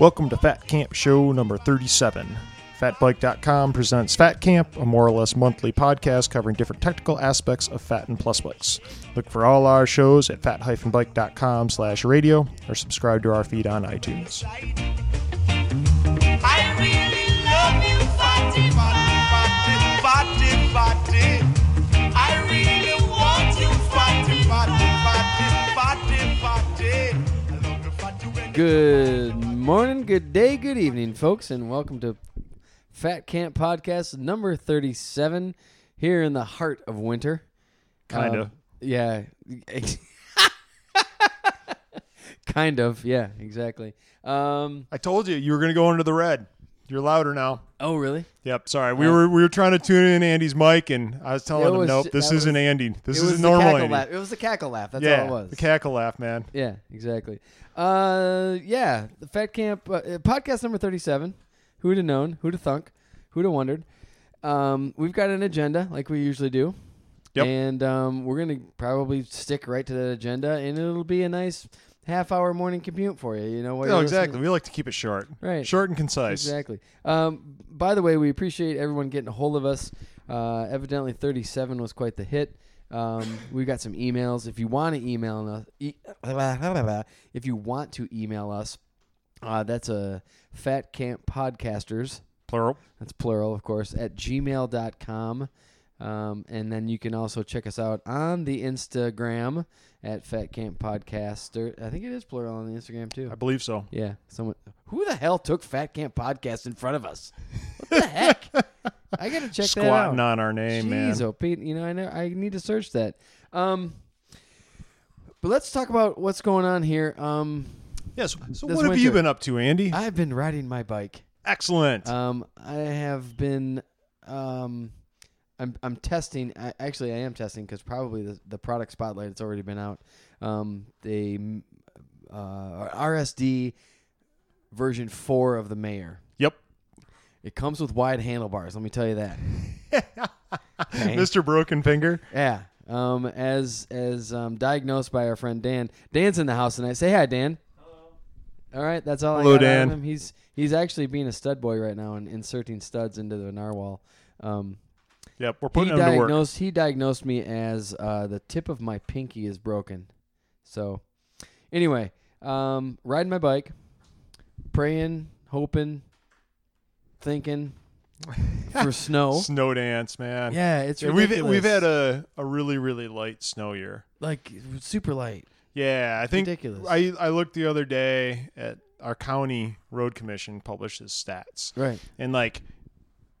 Welcome to Fat Camp Show number 37. FatBike.com presents Fat Camp, a more or less monthly podcast covering different technical aspects of fat and plus bikes. Look for all our shows at fat-bike.com slash radio or subscribe to our feed on iTunes. I really love you, Fatty, Fatty, Fatty, Fatty, Fatty. I really want you, Fatty, Fatty, Fatty, Fatty, Fatty. I love you, Fatty, when you- Good morning, good day, good evening, folks, and welcome to Fat Camp Podcast number 37 here in the heart of winter. Kinda. Um, yeah. kind of. Yeah, exactly. Um, I told you you were going to go into the red. You're louder now. Oh, really? Yep, sorry. We Uh, were we were trying to tune in Andy's mic, and I was telling It him, was- nope, this that isn't was- Andy. This it is was normal the cackle Andy. laugh. It was the cackle laugh. That's yeah, all it was. the cackle laugh, man. Yeah, exactly. Uh, yeah, the Fat Camp uh, uh, podcast number thirty-seven. Who'd have known? Who'd have thunk? Who'd have wondered? Um, we've got an agenda like we usually do. Yep. And um, we're gonna probably stick right to that agenda, and it'll be a nice half-hour morning commute for you. You know what? No, exactly. We like to keep it short, Right. short and concise. Exactly. Um, by the way, we appreciate everyone getting a hold of us. Uh, evidently, 37 was quite the hit. Um, we got some emails. If you want to email us, e- if you want to email us, uh, that's a Fat Camp Podcasters. Plural. That's plural, of course, at gmail.com. Um, and then you can also check us out on the Instagram at Fat Camp Podcaster. I think it is plural on the Instagram too. I believe so. Yeah, someone. Who the hell took Fat Camp Podcast in front of us? What the heck? I gotta check that out. Squatting on our name, man. Jeez, oh Pete, you know I know I need to search that. Um, but let's talk about what's going on here. Um, Yes. So This what have you been up to, Andy? I've been riding my bike. Excellent. Um, I have been. Um, I'm I'm testing. I, actually, I am testing because probably the the product spotlight it's already been out. Um, the uh, RSD version four of the Mayor. yep. It comes with wide handlebars. Let me tell you that. Okay. Mr. Broken Finger. Yeah. Um, as as um, diagnosed by our friend Dan. Dan's in the house tonight. Say hi, Dan. Hello. All right, that's all. Hello, I got out of Dan. him. He's he's actually being a stud boy right now and inserting studs into the narwhal. Um, Yep. We're he putting him to work. diagnosed he diagnosed me as uh, the tip of my pinky is broken. So, anyway, um, riding my bike, praying, hoping, thinking for snow. Snow dance, man. Yeah, it's Yeah, we've we've had a, a really really light snow year. like super light. Yeah, I think Ridiculous. I I looked the other day at our county road commission publishes stats, Right. and like,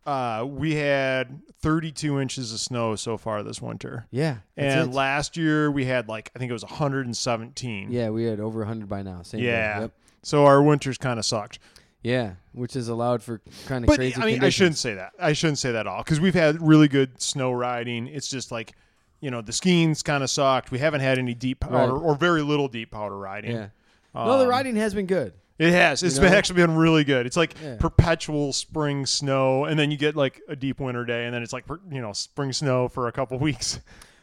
uh, we had 32 inches of snow so far this winter, Yeah. and it. last year we had like I think it was 117. yeah, we had over 100 by now. Same Yeah. Yep. So our winters kind of sucked. Yeah, which is allowed for kind of But crazy I mean, I shouldn't say that. I shouldn't say that at all because we've had really good snow riding. It's just like, you know, the skiing's kind of sucked. We haven't had any deep powder Right. or very little deep powder riding. Yeah. no, the Um, riding has been good. It has. It's You been actually been really good. It's like Yeah. perpetual spring snow, and then you get like a deep winter day, and then it's like you know spring snow for a couple weeks.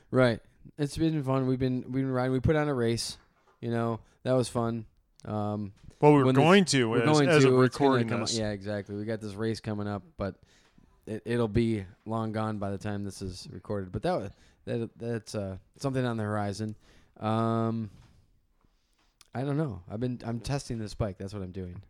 Right. It's been fun. We've been we've been riding. We put on a race. You know that was fun. Um, Well, we were When this- going to we're as, going as to recording this. Yeah, exactly. We got this race coming up, but it, it'll be long gone by the time this is recorded. But that was that that's uh, something on the horizon. Um, I don't know. I've been I'm testing this bike. That's what I'm doing.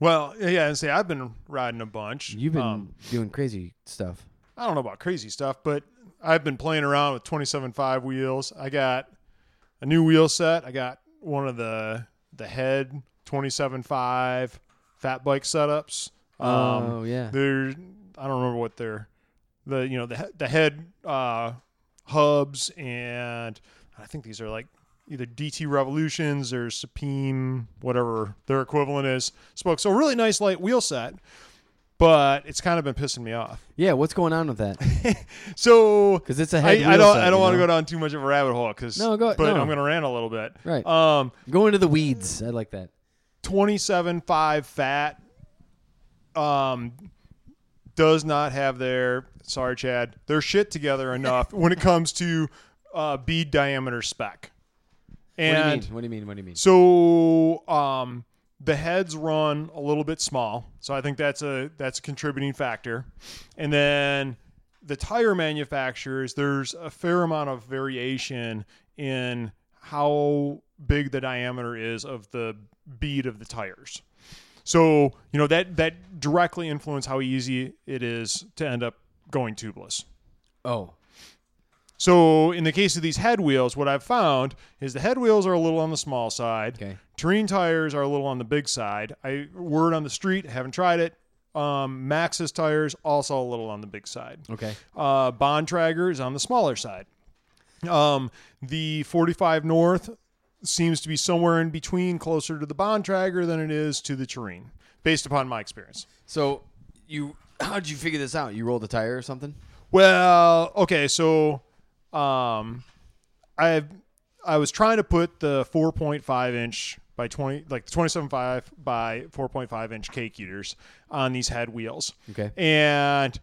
Well, yeah, and say I've been riding a bunch. You've been Um, doing crazy stuff. I don't know about crazy stuff, but I've been playing around with 27.5 wheels. I got a new wheel set. I got one of the the HED 27.5 fat bike setups. Um, oh yeah. they're I don't remember what they're the you know the the HED uh, hubs and I think these are like either DT Revolutions or Supreme whatever their equivalent is spoke so really nice light wheel set but it's kind of been pissing me off Yeah. What's going on with that? so Because it's a HED. I wheel don't set, I don't want to go down too much of a rabbit hole because No, go- but no. I'm gonna rant a little bit Right. um Go into the weeds. I like that. Twenty-seven five fat um does not have their sorry chad their shit together enough when it comes to uh bead diameter spec What do you and mean? What do you mean? What do you mean? so um the HEDs run a little bit small, so I think that's a that's a contributing factor. And then the tire manufacturers, there's a fair amount of variation in how big the diameter is of the bead of the tires. So, you know, that that directly influence how easy it is to end up going tubeless. Oh, So, in the case of these HED wheels, what I've found is the HED wheels are a little on the small side. okay. Terrene tires are a little on the big side. I word on the street, haven't tried it. Um, Maxxis tires also a little on the big side. Okay. Uh, Bontrager is on the smaller side. Um, the 45 North seems to be somewhere in between, closer to the Bontrager than it is to the Terrene, based upon my experience. So you how did you figure this out? You rolled a tire or something? Well, okay, so um, I I was trying to put the 4.5 inch by 20 like the 27.5 by 4.5 inch cake eaters on these HED wheels. Okay. And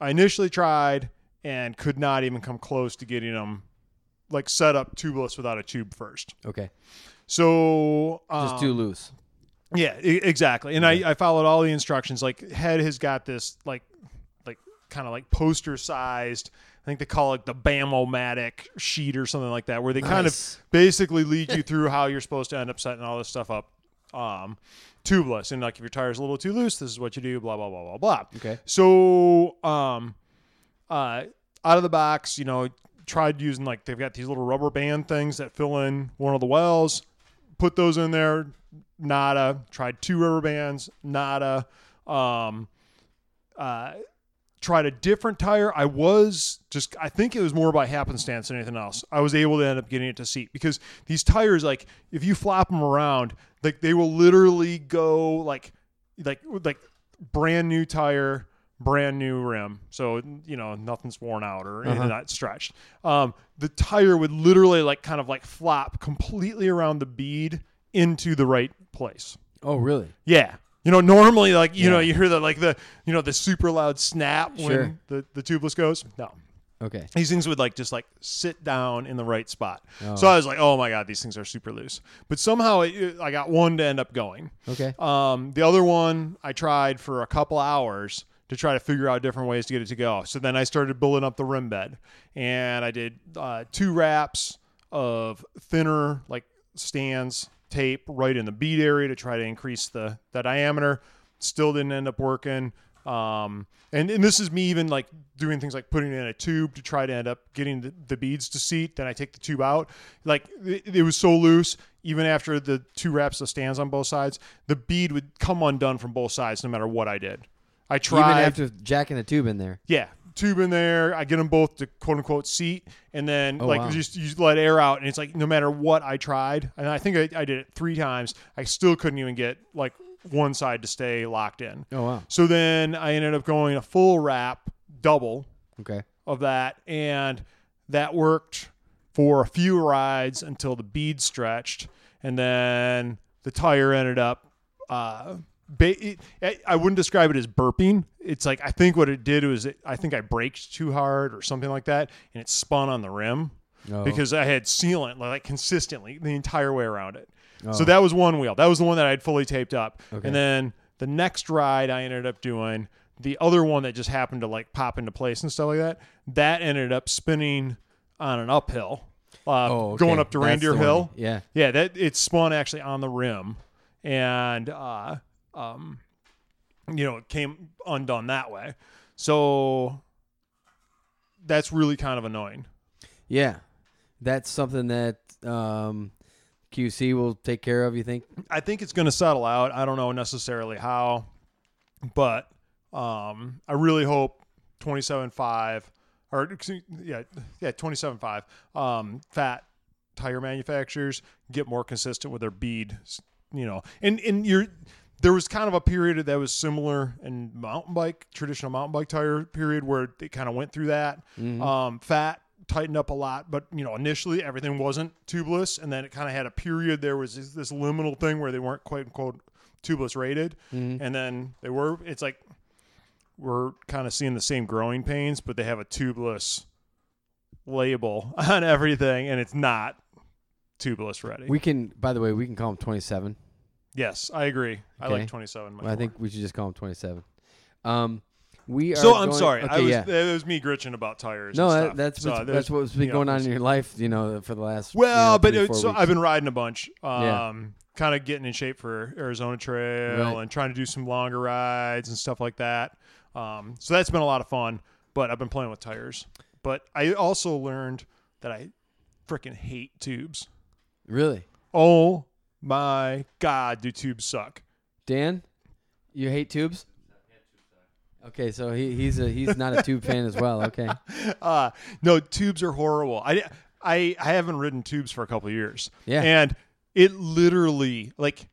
I initially tried and could not even come close to getting them like set up tubeless without a tube first. Okay. So um, Just too loose. yeah, e- exactly. And I, I followed all the instructions. Like HED has got this like like kind of like poster sized. I think they call it the Bam-O-Matic sheet or something like that, where they kind of basically lead you through how you're supposed to end up setting all this stuff up um, tubeless. And like if your tire's a little too loose, this is what you do. Blah blah blah blah blah. Okay. So um, uh, out of the box, you know, tried using like they've got these little rubber band things that fill in one of the wells. Put those in there. Nada. Tried two rubber bands. Nada. Um, uh, tried a different tire. I was just, I think it was more by happenstance than anything else. I was able to end up getting it to seat because these tires, like, if you flop them around, like they will literally go like, like, like brand new tire, brand new rim. So you know nothing's worn out or anything not stretched. Um, the tire would literally like kind of like flop completely around the bead into the right place. Oh, really? Yeah. You know, normally like you Yeah. know you hear the like the you know the super loud snap when the the tubeless goes. No, Okay. these things would like just like sit down in the right spot. Oh. So I was like, oh my god, these things are super loose. But somehow it, I got one to end up going. Okay. Um, the other one I tried for a couple hours to try to figure out different ways to get it to go. So then I started building up the rim bed, and I did uh, two wraps of thinner like Stan's tape right in the bead area to try to increase the the diameter. Still didn't end up working. Um, and, and this is me even like doing things like putting it in a tube to try to end up getting the, the beads to seat. Then I take the tube out. Like it, it was so loose, even after the two wraps of Stan's on both sides, the bead would come undone from both sides no matter what I did. I tried. Even after jacking the tube in there. Yeah, tube in there. I get them both to quote unquote seat, and then Oh, like wow. just you let air out, and it's like no matter what I tried, and I think I, I did it three times, I still couldn't even get like one side to stay locked in. Oh wow. So then I ended up going a full wrap double Okay. of that, and that worked for a few rides until the bead stretched, and then the tire ended up. Uh, ba- it, I wouldn't describe it as burping. It's like I think what it did was it, I think I braked too hard or something like that, and it spun on the rim Oh. because I had sealant like consistently the entire way around it. Oh. So that was one wheel. That was the one that I had fully taped up. Okay. And then the next ride I ended up doing, the other one that just happened to like pop into place and stuff like that, that ended up spinning on an uphill, uh, Oh, okay. going up to That's Reindeer the one. Hill. Yeah. Yeah, that it spun actually on the rim, and uh, um, you know, it came undone that way. So that's really kind of annoying. Yeah. That's something that um, QC will take care of. You think? I think it's going to settle out. I don't know necessarily how, but um, I really hope 27.5 or yeah, yeah, 27.5 um, fat tire manufacturers get more consistent with their bead, you know. And and you're there was kind of a period that was similar in mountain bike, traditional mountain bike tire period where they kind of went through that. Um, fat tightened up a lot, but you know, initially everything wasn't tubeless, and then it kind of had a period. There was this, this liminal thing where they weren't quite unquote tubeless rated, and then they were. It's like we're kind of seeing the same growing pains, but they have a tubeless label on everything, and it's not tubeless ready. We can. By the way, we can call them twenty seven. Yes, I agree. I Okay. like 27. much Well, I more. think we should just call him 27. Um, we are. So I'm going- sorry. Okay, I was yeah. it was me gritching about tires. No, and that, stuff. that's So what's, there's- that's what's been going on in your life, you know, for the last. you Well, know, but three, it, four so weeks. I've been riding a bunch. Um, Yeah. kind of getting in shape for Arizona Trail Right. and trying to do some longer rides and stuff like that. Um, so that's been a lot of fun. But I've been playing with tires. But I also learned that I freaking hate tubes. really, Oh my god, do tubes suck? Dan, you hate tubes. Okay, so he, he's a he's not a tube fan as well. Okay, Uh, no, tubes are horrible. I, I, I haven't ridden tubes for a couple of years. Yeah. And it literally, like,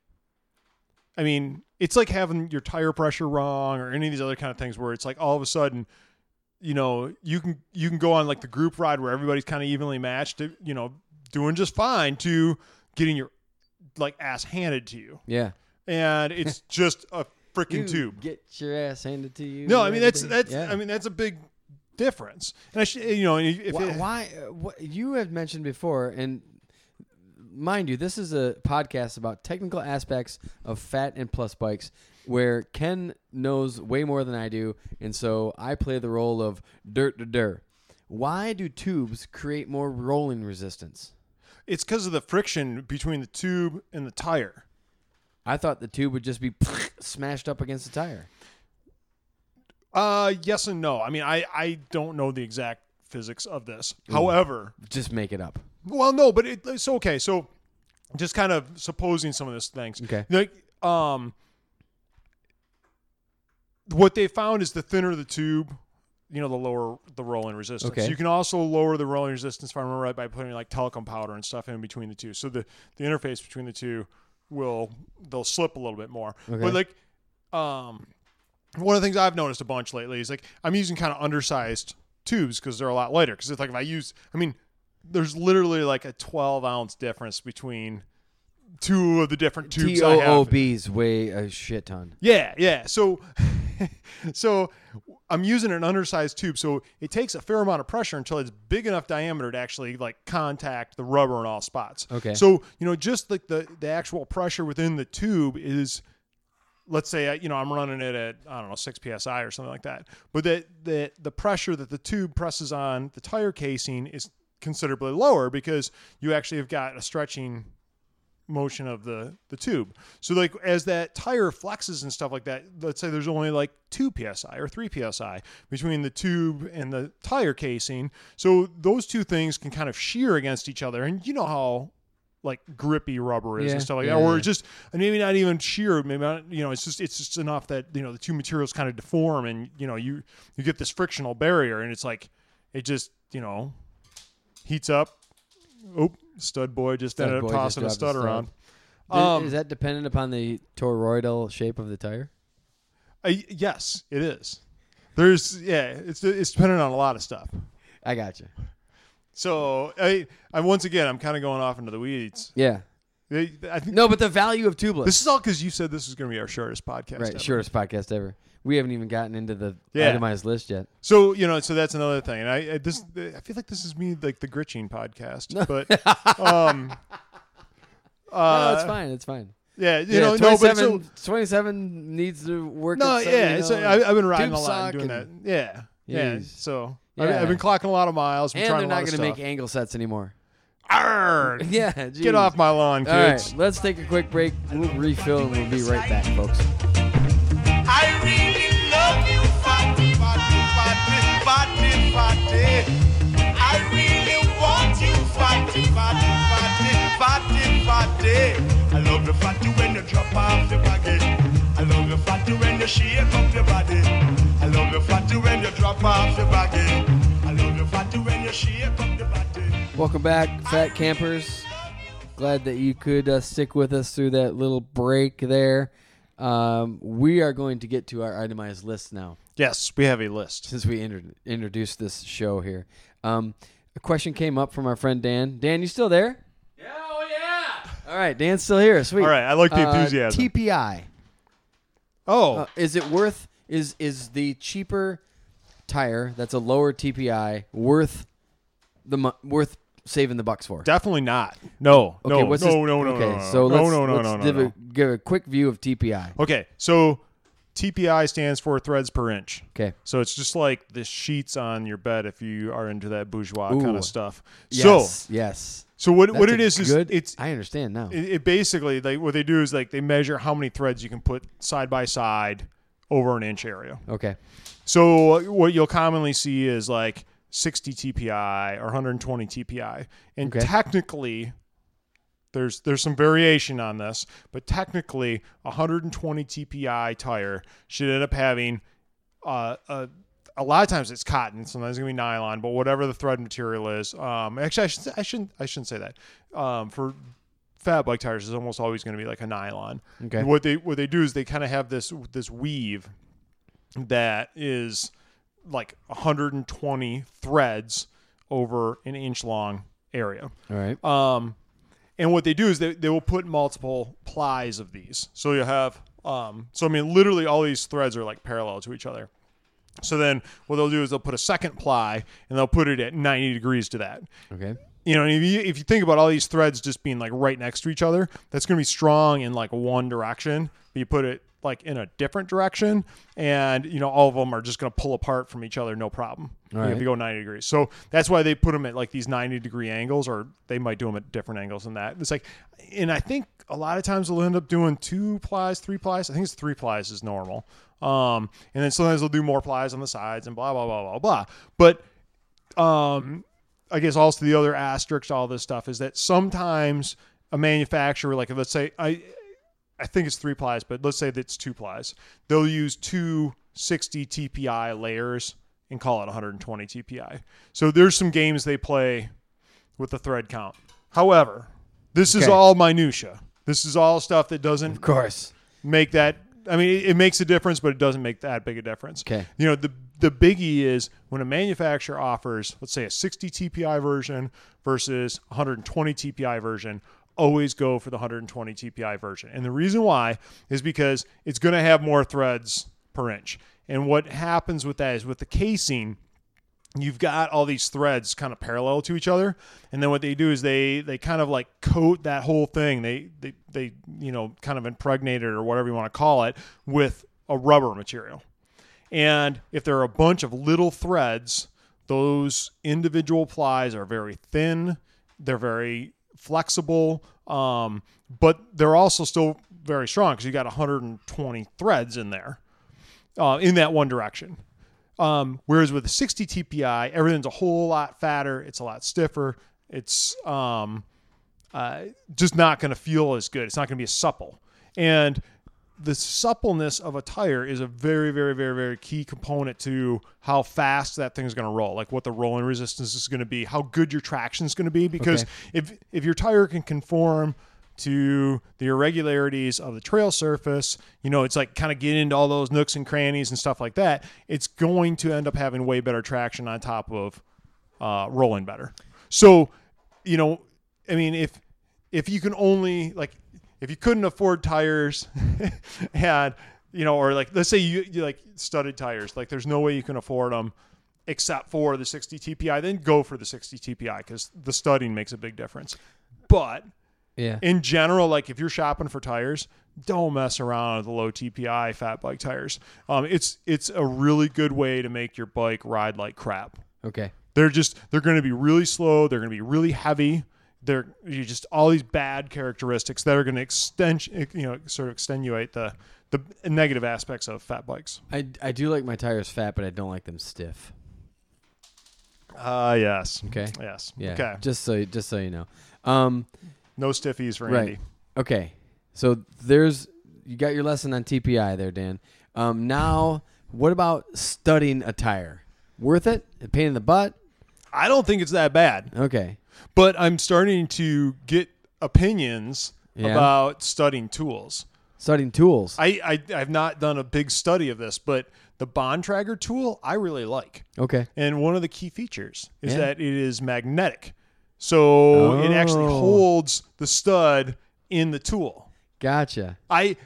I mean, it's like having your tire pressure wrong or any of these other kind of things where it's like all of a sudden, you know, you can you can go on like the group ride where everybody's kind of evenly matched, you know, doing just fine to getting your like ass handed to you, yeah. and it's just a freaking You tube. Get your ass handed to you. No, I mean that's that's. Yeah. I mean that's a big difference. And I should, you know, if why, it, why uh, what, you have mentioned before and mind you this is a podcast about technical aspects of fat and plus bikes where ken knows way more than i do and so i play the role of dirt to dirt why do tubes create more rolling resistance it's because of the friction between the tube and the tire. i thought the tube would just be smashed up against the tire Uh, yes and no. I mean, I I don't know the exact physics of this. However, just make it up well, no, but it, it's okay. So, just kind of supposing some of these things. Okay. Like, um, what they found is the thinner the tube, you know, the lower the rolling resistance. Okay. You can also lower the rolling resistance, if I remember right, by putting like talcum powder and stuff in between the two. So the the interface between the two will they'll slip a little bit more. Okay. But like, um, one of the things I've noticed a bunch lately is like I'm using kind of undersized tubes because they're a lot lighter. Because it's like if I use, I mean, there's literally like a 12 ounce difference between two of the different tubes I have. toobs weigh a shit ton Yeah, yeah. So, so I'm using an undersized tube, so it takes a fair amount of pressure until it's big enough diameter to actually like contact the rubber in all spots. Okay. So you know, just like the the actual pressure within the tube is, let's say, uh, you know, I'm running it at I don't know six psi or something like that, but the the the pressure that the tube presses on the tire casing is considerably lower because you actually have got a stretching motion of the the tube. So like as that tire flexes and stuff like that, let's say there's only like 2 psi or 3 psi between the tube and the tire casing. So those two things can kind of shear against each other and you know how like grippy rubber is Yeah, and stuff like yeah, that or yeah. it's just and maybe not even shear maybe not, you know it's just it's just enough that you know the two materials kind of deform and you know you you get this frictional barrier and it's like it just you know heats up oh stud boy just Stud ended boy up just tossing a dropped a stud stud. around Th- Um, is that dependent upon the toroidal shape of the tire Uh, yes, it is. There's yeah, it's it's dependent on a lot of stuff. i got you So I, I once again I'm kind of going off into the weeds. yeah I I think No, but the value of tubeless. this is all because you said this is going to be our shortest podcast. right, ever. shortest podcast ever. We haven't even gotten into the Yeah. itemized list yet. So you know, so that's another thing. And I, I this I feel like this is me like the Gritching podcast, but um, uh, no, it's fine. It's fine. yeah, you yeah, know, no, but 27, so 27 needs to work. no, its- yeah, you know, I, I've been riding a lot and doing that. and- Yeah, yeah. So Yeah. I, I've been clocking a lot of miles. And they're not going to make angle sets anymore. Arr! Yeah, Get off my lawn, All right, kids. let's take a quick break. We'll refill and we'll be right back, folks. I really love you, fatty, fatty, fatty, fatty, fatty. I really want you, fatty, fatty, fatty, fatty, fatty. I love the fatty when you drop off the baggy. I love the fatty when you shake up the body. I love the fatty when you drop off the baggy. I love the fatty when you shake up the body. Welcome back, fat campers. Glad that you could uh, stick with us through that little break there. Um, we are going to get to our itemized list now. Yes, we have a list. since we inter- introduced this show here. Um, a question came up from our friend Dan. Dan, you still there? Yeah, oh yeah. All right, Dan's still here. Sweet. All right, I like the Uh, enthusiasm. TPI. Oh, Uh, is it worth? Is is the cheaper tire that's a lower TPI worth the mo- worth saving the bucks for? Definitely not. No, Okay, no, what's no, no, no, okay, no, no, so no, let's, no, no, let's no, no, give, no. A, give a quick view of TPI. Okay, so TPI stands for threads per inch. Okay. So it's just like the sheets on your bed if you are into that bourgeois kind Ooh. of stuff. Yes. yes. So, so what what That's it a is is good, it's I understand now. it, it basically like what they do is like they measure how many threads you can put side by side over an inch area. okay. So what you'll commonly see is like 60 TPI or 120 TPI, and Okay. technically, there's there's some variation on this, but technically, a 120 TPI tire should end up having uh, a a lot of times it's cotton, sometimes it's gonna be nylon, but whatever the thread material is. Um, actually, I, should, I shouldn't I shouldn't say that. Um, for fat bike tires, it's almost always going to be like a nylon. Okay. What they what they do is they kind of have this this weave that is like 120 threads over an inch long area. All right. Um, and what they do is they, they will put multiple plies of these. So you have, um, so I mean, literally all these threads are like parallel to each other. So then what they'll do is they'll put a second ply and they'll put it at 90 degrees to that. Okay. You know, if you, if you think about all these threads just being like right next to each other, that's going to be strong in like one direction. But you put it like in a different direction, and you know all of them are just going to pull apart from each other, no problem. You know, right. If you go 90 degrees, so that's why they put them at like these 90 degree angles, or they might do them at different angles than that. It's like, and I think a lot of times they'll end up doing two plies, three plies. I think it's three plies is normal. Um, and then sometimes they'll do more plies on the sides and blah blah blah blah blah. But um, I guess also the other asterisk all this stuff is that sometimes a manufacturer, like let's say I, I think it's three plies, but let's say that it's two plies. They'll use two 60 TPI layers and call it 120 TPI. So there's some games they play with the thread count. However, this is all minutia. This is all stuff that doesn't Of course. make that I mean it, makes a difference but it doesn't make that big a difference. Okay. You know, the the biggie is when a manufacturer offers let's say a 60 TPI version versus 120 TPI version, always go for the 120 TPI version. And the reason why is because it's going to have more threads per inch. And what happens with that is with the casing you've got all these threads kind of parallel to each other. And then what they do is they they kind of like coat that whole thing. They they, they you know kind of impregnate it or whatever you want to call it with a rubber material. And if there are a bunch of little threads those individual plies are very thin they're very flexible um, but they're also still very strong because you got 120 threads in there uh, in that one direction um, whereas with the 60 TPI, everything's a whole lot fatter. It's a lot stiffer. It's um, uh, just not going to feel as good. It's not going to be as supple. And the suppleness of a tire is a very, very, very, very key component to how fast that thing's going to roll, like what the rolling resistance is going to be, how good your traction is going to be. Because Okay. if if your tire can conform to the irregularities of the trail surface, you know, it's like kind of getting into all those nooks and crannies and stuff like that. It's going to end up having way better traction on top of uh, rolling better. So, you know, I mean, if if you can only like if you couldn't afford tires and you know, or like let's say you, you like studded tires, like there's no way you can afford them except for the 60 TPI, then go for the 60 TPI because the studding makes a big difference. But Yeah. in general, like if you're shopping for tires, don't mess around with the low TPI fat bike tires. Um, it's it's a really good way to make your bike ride like crap. Okay. They're just they're going to be really slow. They're going to be really heavy. They're you just all these bad characteristics that are going to extend you know sort of extenuate the the negative aspects of fat bikes. I, I do like my tires fat, but I don't like them stiff. Ah, yes, Okay. yes, Yeah. okay. Just so just so you know. Um. No stiffies for Right. Andy. Okay. So there's you got your lesson on TPI there, Dan. Um. Now, what about studying a tire? Worth it? A pain in the butt? I don't think it's that bad. Okay. but I'm starting to get opinions Yeah. about studying tools. Studying tools. I, I I've not done a big study of this, but the Bontrager tool I really like, okay. and one of the key features is Yeah. that it is magnetic, so it actually Oh. holds the stud in the tool. Gotcha. I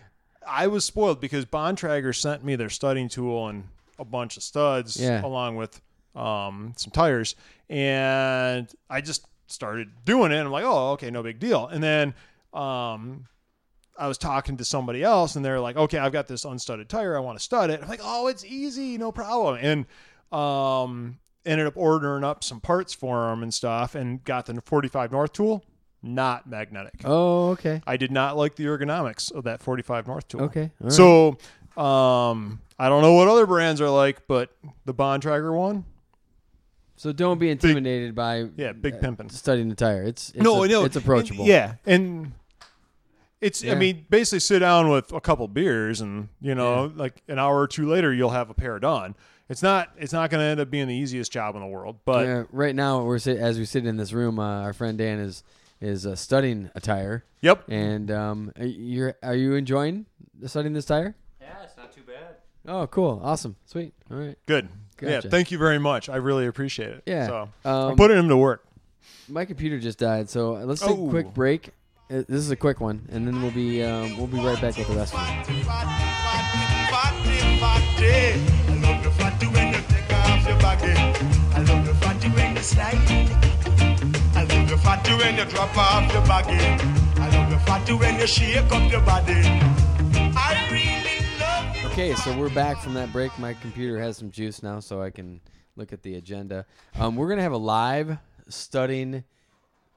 I was spoiled because Bontrager sent me their studying tool and a bunch of studs Yeah. along with um, some tires, and I just started doing it. And I'm like, oh, okay, no big deal. And then um, I was talking to somebody else, and they're like, okay, I've got this unstudded tire. I want to stud it. I'm like, oh, it's easy, no problem. And um, ended up ordering up some parts for them and stuff, and got the 45 North tool. Not magnetic. Oh, okay. I did not like the ergonomics of that 45 North tool. Okay. right. So, um, I don't know what other brands are like, but the Bontrager one, so don't be intimidated by yeah, big uh, pimping. studying the tire. It's, it's no, a- no, it's approachable. And- yeah, and it's. Yeah. I mean, basically, sit down with a couple beers, and you know, like an hour or two later, you'll have a pair done. It's not. It's not going to end up being the easiest job in the world, but Yeah, right now we're sit- as we sit in this room. Uh, our friend Dan is is uh, studying a tire, yep. and um, are you're are you enjoying studying this tire? Yeah, it's not too bad. Oh, cool, awesome, sweet. All right, Good. Yeah, thank you very much. I really appreciate it. Yeah, So um, I'm putting him to work. my computer just died, so let's take a Oh. quick break. Uh, This is a quick one, and then we'll be um, we'll be right back with the rest of it. Fatty when. I love the fatty when you drop off your baggy. I love the fatty when you shake up your body. I really love you. Okay, so we're back from that break. My computer has some juice now, so I can look at the agenda. Um, we're gonna have a live studying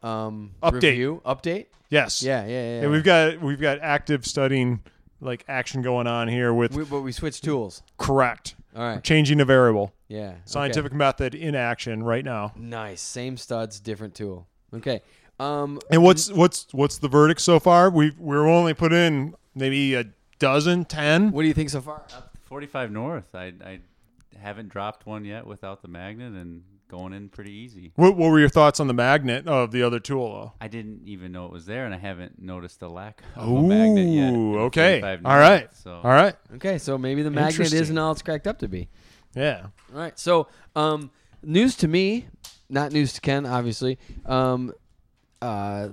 um, Update. review update. Yes. Yeah, yeah, yeah. Yeah, we've got we've got active studying like action going on here with we, but we switched tools. correct All right. changing a variable Yeah. okay. scientific method in action right now. Nice. Same studs, different tool. Okay. Um, And what's what's what's the verdict so far? We we're only put in maybe a dozen, ten. what do you think so far? 45 North. I, I haven't dropped one yet without the magnet and going in pretty easy. What, what were your thoughts on the magnet of the other tool though? I didn't even know it was there, and I haven't noticed the lack of a magnet yet. okay. 45 All North, right. So All right. Okay, so maybe the magnet isn't all it's cracked up to be. Yeah. All right. So, um, news to me, not news to Ken, obviously. Um, uh,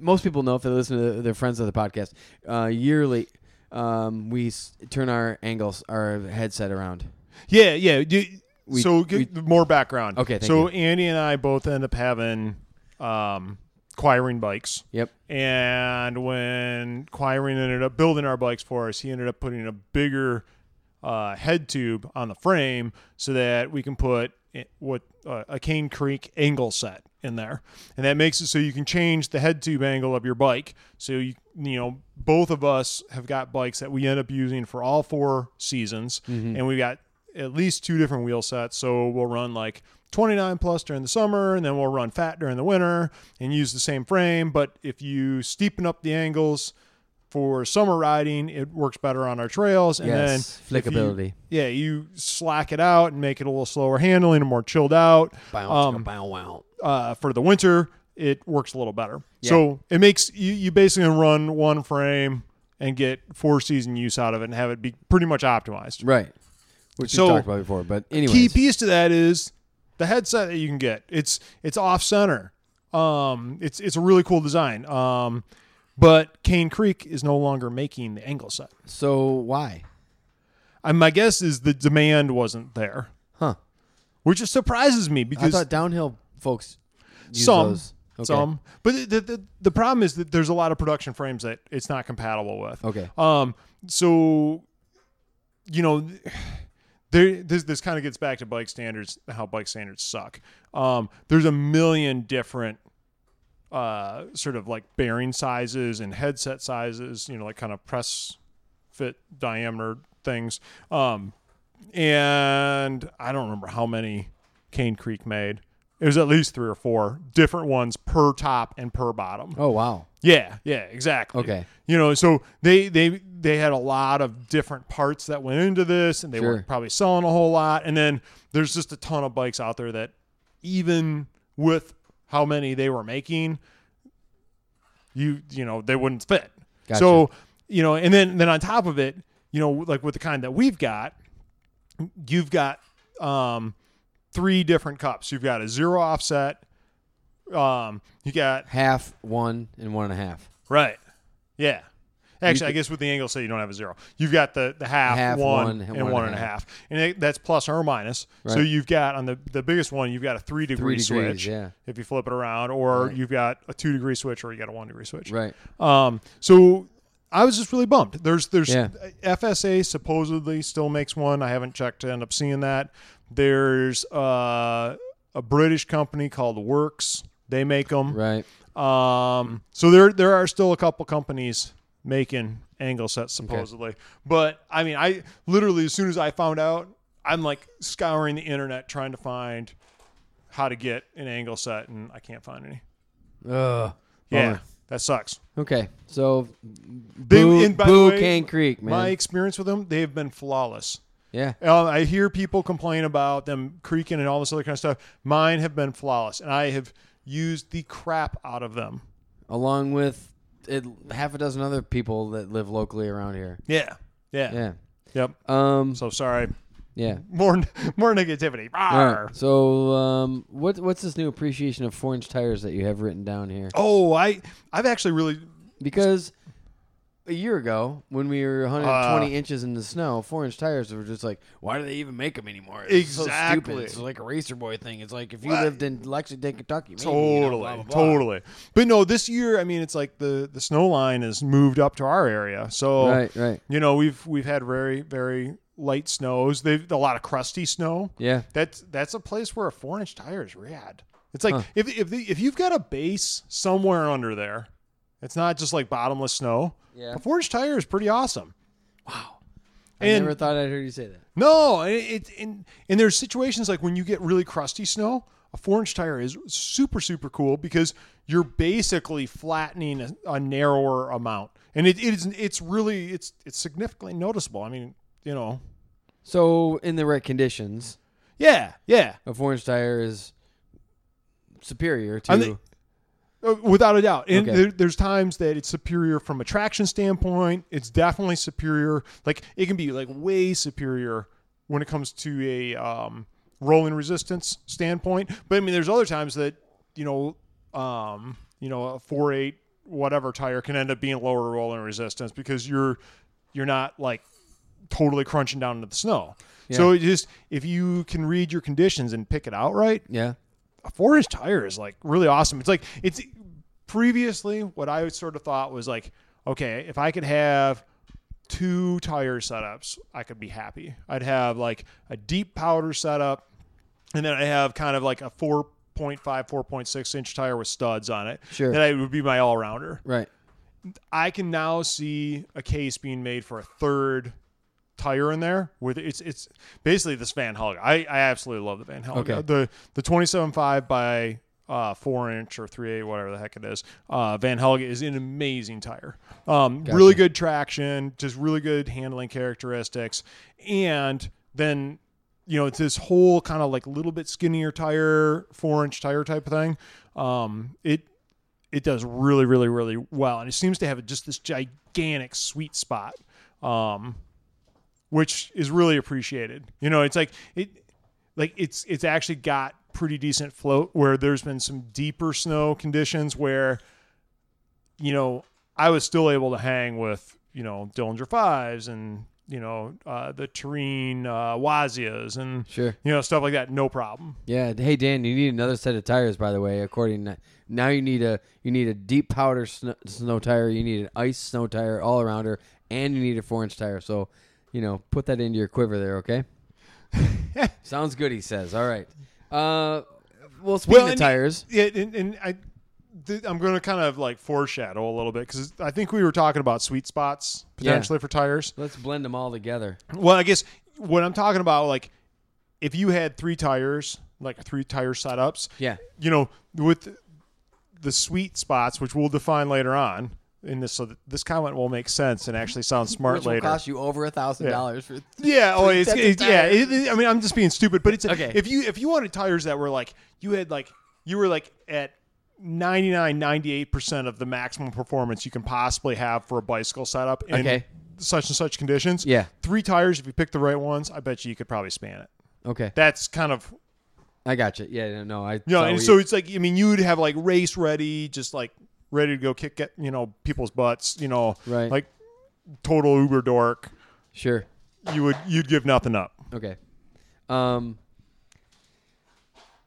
most people know if they listen to their friends of the podcast. Uh, yearly, um, we s- turn our angles, our headset around. Yeah, yeah. You, We- so get more background. Okay, thank so you. Andy and I both end up having um Quiring bikes. Yep. And when Quiring ended up building our bikes for us, he ended up putting a bigger uh, head tube on the frame so that we can put what uh, a Cane Creek angle set in there, and that makes it so you can change the head tube angle of your bike. So you you know both of us have got bikes that we end up using for all four seasons, and we got at least two different wheel sets. So we'll run like 29 plus during the summer, and then we'll run fat during the winter and use the same frame. But if you steepen up the angles for summer riding, it works better on our trails. And Yes, then if you- yeah, you slack it out and make it a little slower handling and more chilled out. Bow, Um, bow, wow. uh, for the winter, it works a little better. Yeah. So it makes you, you basically run one frame and get four season use out of it and have it be pretty much optimized. Right. Which So, we talked about before, but anyway. Key piece to that is the headset that you can get. It's it's off center. Um, it's it's a really cool design. Um, but Cane Creek is no longer making the angle set. So why? And my guess is the demand wasn't there, Huh? which just surprises me I because thought downhill folks use some those. Okay. some, but the, the the problem is that there's a lot of production frames that it's not compatible with. Okay. Um, so you know, there this this kind of gets back to bike standards, how bike standards suck. Um, there's a million different uh sort of like bearing sizes and headset sizes, you know, like kind of press fit diameter things. Um, and I don't remember how many Cane Creek made. It was at least three or four different ones per top and per bottom. Oh wow. Yeah, yeah, exactly. Okay. You know, so they they they had a lot of different parts that went into this, and they Sure. were probably selling a whole lot. And then there's just a ton of bikes out there that, even with how many they were making, you you know they wouldn't fit. Gotcha. So you know, and then then on top of it, you know, like with the kind that we've got, you've got um three different cups. You've got a zero offset. Um, you got Half, one, and one and a half. Right. Yeah. Actually, I guess with the angle set, you don't have a zero. You've got the, the half, Half, one, one, and one one and a a half. And it, that's plus or minus. So you've got on the, the biggest one, you've got a three degree degrees, switch yeah. if you flip it around, or Right. you've got a two degree switch, or you got a one degree switch. Right. Um, so I was just really bummed. There's there's Yeah. FSA supposedly still makes one. I haven't checked to end up seeing that. There's uh, a British company called Works. They make them. Right. Um, so there there are still a couple companies making angle sets supposedly. But I mean, I literally as soon as I found out, I'm like scouring the internet trying to find how to get an angle set, and I can't find any. Ugh. Yeah, Bummer. that sucks. Okay. So They- boo, and by the boo way, Cane Creek, man. My experience with them, they have been flawless. yeah. Uh, I hear people complain about them creaking and all this other kind of stuff. Mine have been flawless, and I have used the crap out of them. Along with it, half a dozen other people that live locally around here. Yeah, yeah, Yeah. yep. Um. So sorry, Yeah. more more negativity. All right. So, um, what what's this new appreciation of four inch tires that you have written down here? Oh, I I've actually really Because a year ago, when we were 120 Uh, inches in the snow, four inch tires were just like, why do they even make them anymore? It's so Exactly. stupid. It's like a racer boy thing. It's like if you What? lived in Lexington, Kentucky, maybe, totally, you know, blah, blah, blah. totally. But no, this year, I mean, it's like the the snow line has moved up to our area, so Right. Right. you know we've we've had very very light snows. They've a lot of crusty snow. Yeah. That's that's a place where a four inch tire is rad. It's like Huh. if if the, if you've got a base somewhere under there, it's not just like bottomless snow. Yeah. A four inch tire is pretty awesome. Wow. I And- never thought I'd heard you say that. No, and it, it and and there's situations like when you get really crusty snow, a four inch tire is super super cool because you're basically flattening a, a narrower amount, and it, it is it's really it's it's significantly noticeable. I mean, you know, So, in the right conditions, yeah, yeah. a four inch tire is superior to. Uh, Without a doubt. And Okay. there, there's times that it's superior from a traction standpoint. It's definitely superior. Like it can be like way superior when it comes to a um, rolling resistance standpoint. But I mean, there's other times that you know, um, you know, a four eight whatever tire can end up being lower rolling resistance because you're you're not like totally crunching down into the snow. So it just if you can read your conditions and pick it out right, yeah. A four inch tire is like really awesome. It's like it's previously what I sort of thought was like, okay, if I could have two tire setups, I could be happy. I'd have like a deep powder setup, and then I have kind of like a 4.5, 4.6 inch tire with studs on it. Sure. That would be my all rounder. Right. I can now see a case being made for a third tire in there with it's it's basically this Van Helga. I, I absolutely love the Van Helga. Okay. The the 27.5 by uh, four inch or three eight whatever the heck it is. Uh, Van Helga is an amazing tire. Um, really good traction, just really good handling characteristics, and then you know it's this whole kind of like little bit skinnier tire, four inch tire type of thing. Um, it it does really, really, really well, and it seems to have just this gigantic sweet spot, um, which is really appreciated. You know, it's like it, like it's it's actually got pretty decent float. Where there's been some deeper snow conditions where, you know, I was still able to hang with you know Dillinger fives and you know uh, the Terrene uh, Wazias and Sure. you know stuff like that, no problem. Yeah. Hey Dan, you need another set of tires, by the way. According to, now, you need a you need a deep powder snow, snow tire. You need an ice snow tire all arounder, and you need a four inch tire. So, you know, put that into your quiver there. Okay. Sounds good. He says. All right. Uh, well, speaking of and- tires, Yeah, and, and I, th- I'm going to kind of like foreshadow a little bit because I think we were talking about sweet spots potentially for tires. let's blend them all together. Well, I guess what I'm talking about, like, if you had three tires, like three tire setups, Yeah. you know, with the sweet spots, which we'll define later on in this, so that this comment will make sense and actually sound smart Which will later. cost you over a thousand dollars for. Yeah, oh, Three it's, it's yeah. It, I mean, I'm just being stupid, but it's Okay. If you if you wanted tires that were like you had like you were like at 99, 98 percent of the maximum performance you can possibly have for a bicycle setup in Okay. such and such conditions. Yeah. three tires. If you pick the right ones, I bet you you could probably span it. Okay, That's kind of I got you. Yeah, no, I. saw and so it's like I mean, you would have like race ready, just like ready to go kick at you know people's butts. You know, Right. like total uber dork, Sure. you would you'd give nothing up. Okay. Um,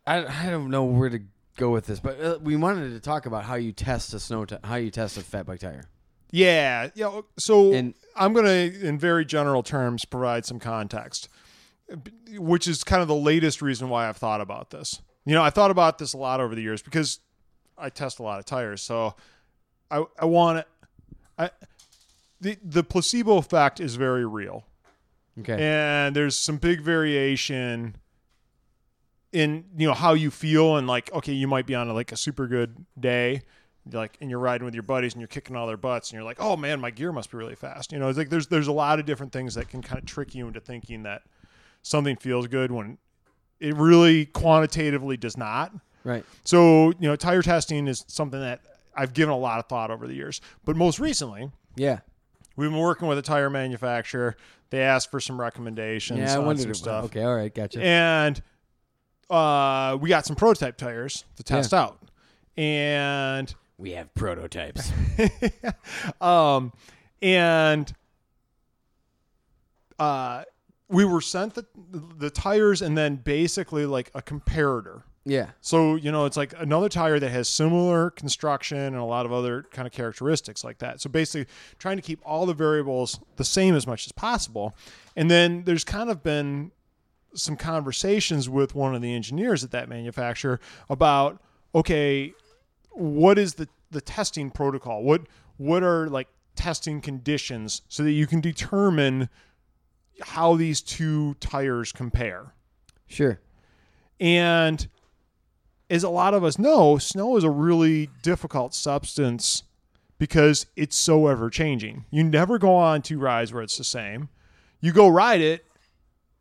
I, I don't know where to go with this, but uh, we wanted to talk about how you test a snow ti how you test a fat bike tire. Yeah, yeah. So And- I'm going to, in very general terms, provide some context, which is kind of the latest reason why I've thought about this. You know, I thought about this a lot over the years because I test a lot of tires. So I, I want to. I, the the placebo effect is very real. Okay. and there's some big variation in you know how you feel and like okay you might be on like a super good day like and you're riding with your buddies and you're kicking all their butts and you're like oh man my gear must be really fast you know it's like there's there's a lot of different things that can kind of trick you into thinking that something feels good when it really quantitatively does not right. so you know tire testing is something that I've given a lot of thought over the years but most recently Yeah. We've been working with a tire manufacturer. They asked for some recommendations Yeah. I on wondered. some stuff, Okay. All right. Gotcha. and uh, we got some prototype tires to test out. And we have prototypes. um, and uh, we were sent the the tires, and then basically like a comparator. Yeah. So, you know, it's like another tire that has similar construction and a lot of other kind of characteristics like that. So basically trying to keep all the variables the same as much as possible. And then there's kind of been some conversations with one of the engineers at that manufacturer about okay, what is the the testing protocol? What what are like testing conditions so that you can determine how these two tires compare? Sure. And as a lot of us know, snow is a really difficult substance because it's so ever changing. You never go on two rides where it's the same. You go ride it,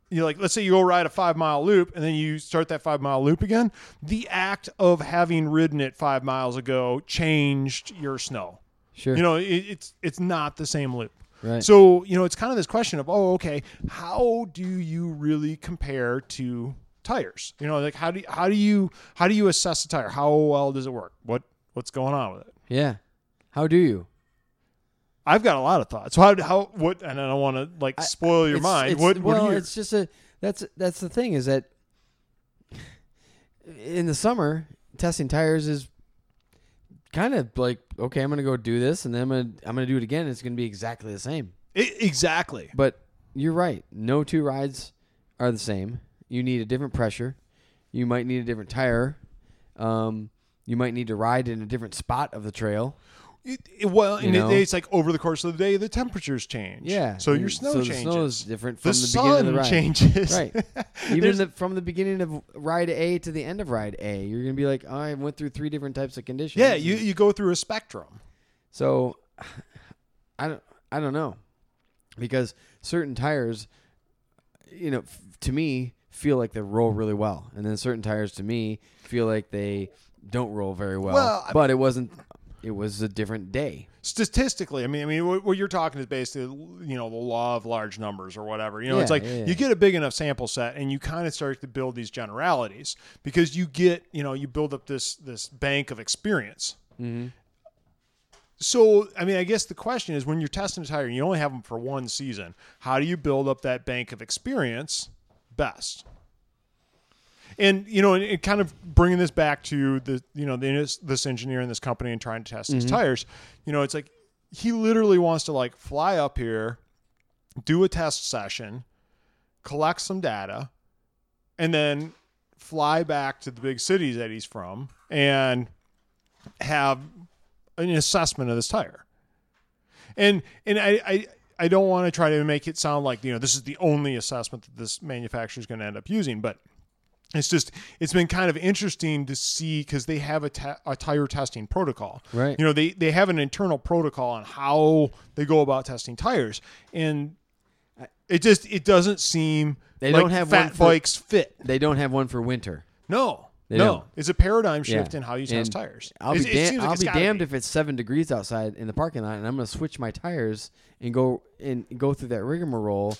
you like let's say you go ride a five mile loop and then you start that five mile loop again. The act of having ridden it five miles ago changed your snow. Sure. You know, it, it's it's not the same loop. Right. So, you know, it's kind of this question of, oh, okay, how do you really compare to tires? You know, like how do you, how do you how do you assess a tire? How well does it work? What what's going on with it? yeah. How do you? I've got a lot of thoughts. So how how what and I don't want to like spoil your It's- mind. it's- what what well, you it's just a that's that's the thing is that in the summer testing tires is kind of like okay, I'm gonna go do this and then I'm gonna I'm gonna do it again. It's gonna be exactly the same. I- exactly. But you're right. No two rides are the same. You need a different pressure. You might need a different tire. Um, you might need to ride in a different spot of the trail. It, it- well, You and it- it's like over the course of the day, the temperatures change. Yeah. So your snow so changes. The snow is different the from the, sun beginning of the ride. changes. Right. Even the, from the beginning of ride A to the end of ride A, you're gonna be like, oh, I went through three different types of conditions. Yeah, you, you go through a spectrum. So, I don't, I don't know, because certain tires, you know, f- to me feel like they roll really well, and then certain tires to me feel like they don't roll very well. Well, but it wasn't. It was a different day. statistically i mean i mean what, you're talking is basically you know the law of large numbers or whatever you know it's like yeah, yeah. you get a big enough sample set and you kind of start to build these generalities because you get you know you build up this this bank of experience Mm-hmm. so i mean i guess the question is when you're testing a tire and you only have them for one season how do you build up that bank of experience best. And you know and, and kind of bringing this back to the you know the, this engineer in this company and trying to test these mm-hmm. tires you know it's like he literally wants to like fly up here do a test session collect some data and then fly back to the big cities that he's from and have an assessment of this tire. And and i i I don't want to try to make it sound like you know this is the only assessment that this manufacturer is going to end up using, but it's just it's been kind of interesting to see because they have a, ta- a tire testing protocol Right. you know they they have an internal protocol on how they go about testing tires and it just it doesn't seem They like don't have fat one for- bikes fit They don't have one for winter. no They no don't. it's a paradigm shift Yeah. in how you And test tires I'll be, it dam- seems like I'll be damned be. if it's seven degrees outside in the parking lot, and I'm going to switch my tires and go and go through that rigmarole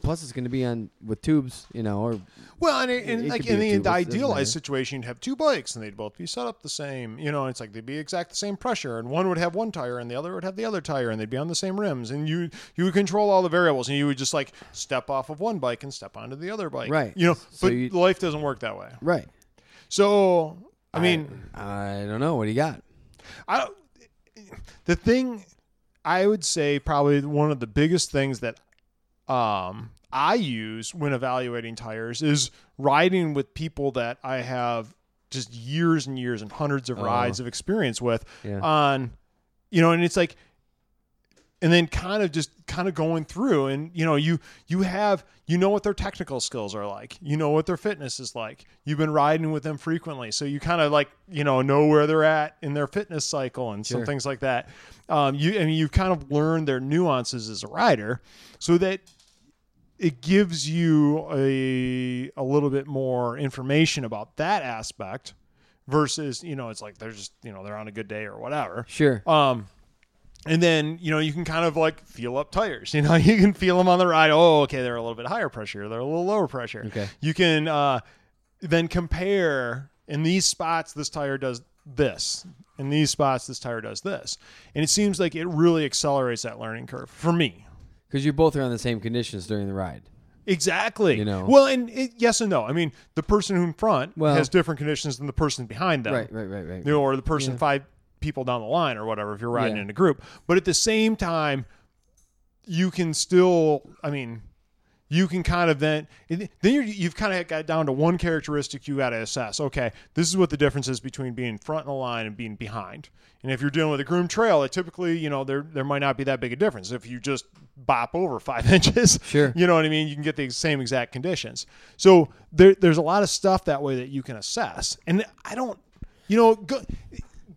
plus it's going to be on with tubes, you know, or Well, and, It- and it like in a the, tube, it idealized situation, you'd have two bikes and they'd both be set up the same. You know, it's like they'd be exact the same pressure, and one would have one tire and the other would have the other tire, and they'd be on the same rims, and you you would control all the variables, and you would just like step off of one bike and step onto the other bike. Right. You know, So but you- life doesn't work that way. right. So I mean. I don't know. What do you got? I don't, the thing I would say probably one of the biggest things that um, I use when evaluating tires is riding with people that I have just years and years and hundreds of Oh. rides of experience with Yeah. on you know and it's like and then kind of just kind of going through and you know you you have you know what their technical skills are like you know what their fitness is like you've been riding with them frequently so you kind of like you know know where they're at in their fitness cycle and some Sure. things like that um, you I mean you've kind of learned their nuances as a rider so that it gives you a a little bit more information about that aspect versus you know it's like they're just you know they're on a good day or whatever Sure. um, and then you know you can kind of like feel up tires. You know you can feel them on the ride. Oh, okay, they're a little bit higher pressure. They're a little lower pressure. Okay. You can uh, then compare in these spots. This tire does this. In these spots, this tire does this. And it seems like it really accelerates that learning curve for me. Because you both are on the same conditions during the ride. Exactly. You know. Well, and it, yes and no. I mean, the person in front Well- has different conditions than the person behind them. Right. Right. Right. Right. you know, or the person Yeah. five people down the line or whatever if you're riding Yeah. in a group. But at the same time, you can still, I mean, you can kind of then then you're, you've kind of got down to one characteristic you got to assess. Okay, this is what the difference is between being front in the line and being behind. And if you're dealing with a groomed trail, it typically, you know, there there might not be that big a difference. If you just bop over five inches, Sure. you know what I mean. You can get the same exact conditions. So there, there's a lot of stuff that way that you can assess. And I don't, you know, Go,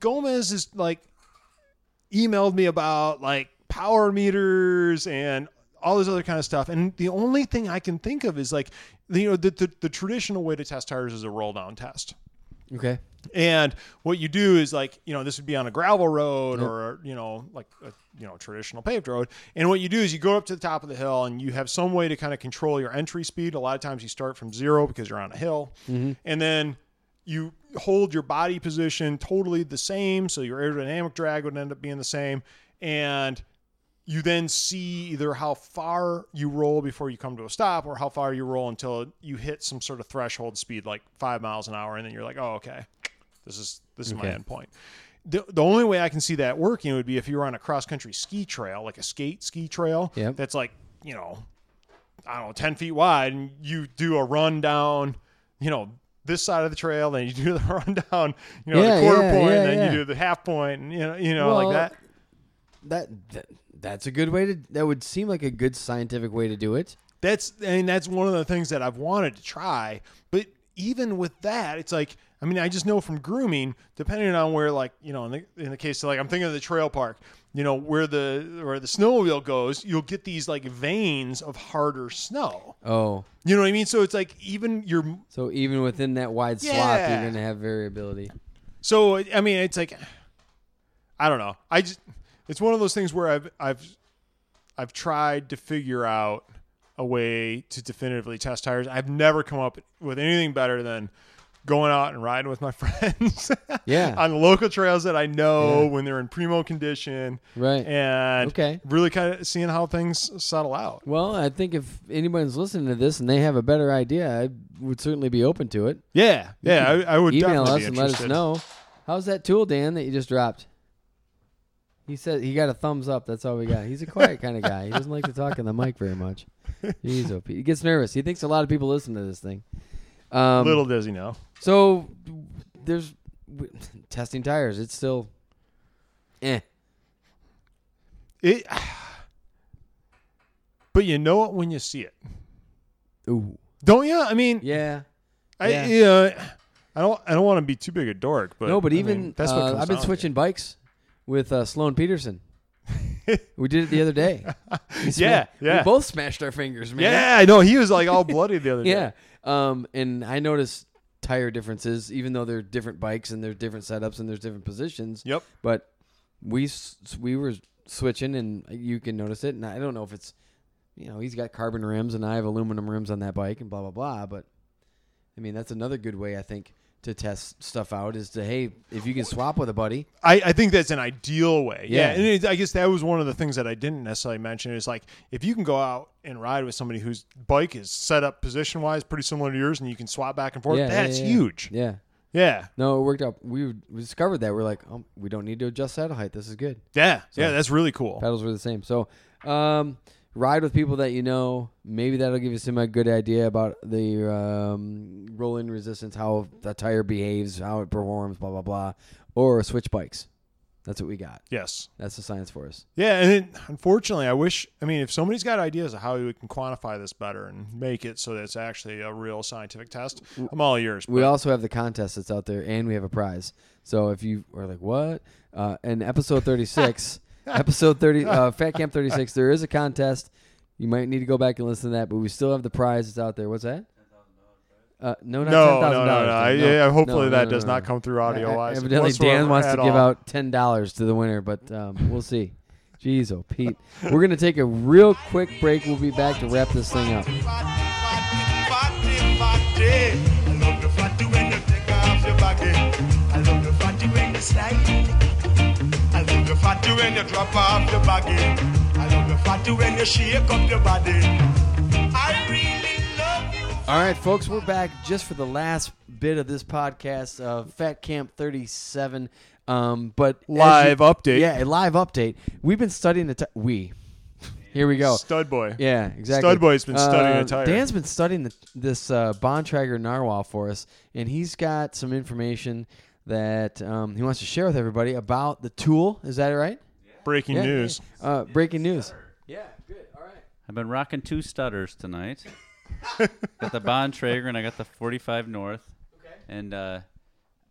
Gomez is like emailed me about like power meters and all this other kind of stuff. And the only thing I can think of is like, you know, the, the, the traditional way to test tires is a roll down test. Okay. And what you do is like, you know, this would be on a gravel road Yep. or, you know, like a, you know, traditional paved road. And what you do is you go up to the top of the hill and you have some way to kind of control your entry speed. A lot of times you start from zero because you're on a hill. Mm-hmm. And then you hold your body position totally the same. So your aerodynamic drag would end up being the same. And you then see either how far you roll before you come to a stop or how far you roll until you hit some sort of threshold speed like five miles an hour and then you're like oh okay this is this is my Okay. end point the, the only way i can see that working would be if you were on a cross country ski trail like a skate ski trail Yep. that's like you know i don't know 10 feet wide and you do a run down you know this side of the trail then you do the run down you know Yeah, the quarter yeah, point, yeah, and then you do the half point and you know you know Well, like that That, that that's a good way to. That would seem like a good scientific way to do it. that's I mean that's one of the things that I've wanted to try. But even with that, it's like I mean I just know from grooming, depending on where like you know in the in the case of like I'm thinking of the trail park, you know where the where the snowmobile goes, you'll get these like veins of harder snow. Oh, You know what I mean? So it's like even your so even within that wide swath, you're gonna have variability. So I mean, it's like I don't know. I just it's one of those things where I've I've I've tried to figure out a way to definitively test tires. I've never come up with anything better than going out and riding with my friends Yeah. on the local trails that I know Yeah. when they're in primo condition Right. and Okay. really kind of seeing how things settle out. Well, I think if anyone's listening to this and they have a better idea, I would certainly be open to it. Yeah, yeah, I, I would Email us and let us know. How's that tool, Dan, that you just dropped? He said he got a thumbs up. That's all we got. He's a quiet kind of guy. He doesn't like to talk in the mic very much. He's OP. He gets nervous. He thinks a lot of people listen to this thing. Um, Little does he know. So there's w- testing tires. It's still, eh. It, but you know it when you see it, Ooh. don't you? I mean, Yeah. I Yeah. yeah. I don't I don't want to be too big a dork, but no, but I even mean, that's what uh, comes I've been switching bikes with uh, Sloan Peterson. we did it the other day. Sma- Yeah, yeah. We both smashed our fingers, man. Yeah, I know he was like all bloody the other day. Yeah. Um, and I noticed tire differences, even though they're different bikes and there's different setups and there's different positions. Yep. But we we were switching, and you can notice it. And I don't know if it's you know, he's got carbon rims and I have aluminum rims on that bike and blah blah blah. But I mean, that's another good way I think to test stuff out is to hey, if you can swap with a buddy, I, I think that's an ideal way. Yeah, Yeah. and it, I guess that was one of the things that I didn't necessarily mention is like if you can go out and ride with somebody whose bike is set up position wise pretty similar to yours, and you can swap back and forth. yeah, that's yeah, huge. Yeah. Yeah, No, it worked out. We, we discovered that we're like, oh, we don't need to adjust saddle height. This is good. yeah, yeah. That's really cool. Pedals were the same. So, um, ride with people that you know. Maybe that'll give you some a good idea about the um, roll-in resistance, how the tire behaves, how it performs, blah blah blah. Or switch bikes. That's what we got. Yes. That's the science for us. Yeah, and it, unfortunately, I wish. I mean, if somebody's got ideas of how we can quantify this better and make it so that it's actually a real scientific test, I'm all yours. We but- also have the contest that's out there, and we have a prize. So if you are like, what? Uh, in episode 36, episode 30, uh, Fat Camp 36, there is a contest. You might need to go back and listen to that, but we still have the prize that's out there. What's that? Uh, no, not no, ten no, thousand no, no, yeah, hopefully no, that no, does no, not come through audio wise. Evidently, Dan wants to give out ten dollars to the winner, but um, we'll see. Jeez, oh Pete, we're gonna take a real quick break. We'll be back to wrap this thing up. I love the fatty when you take off your baggy. I love the fatty when you slide. I fatty when you drop off your baggy. I love the fatty when you shake up your body. I really love you. All right, folks, we're back just for the last bit of this podcast of Fat Camp 37. Um, but Live you- update. Yeah, a live update. We've been studying the. T- we. Here we go. Stud boy. Yeah, exactly. Studboy's been studying Uh, a tire. Dan's been studying the, this uh, Bontrager Narwhal for us, and he's got some information that um, he wants to share with everybody about the tool. Is that right? Breaking Yeah, news. yeah. Uh, breaking news. Yeah, good. All right. I've been rocking two stutters tonight. got the Bontrager and I got the 45 North. Okay. And uh,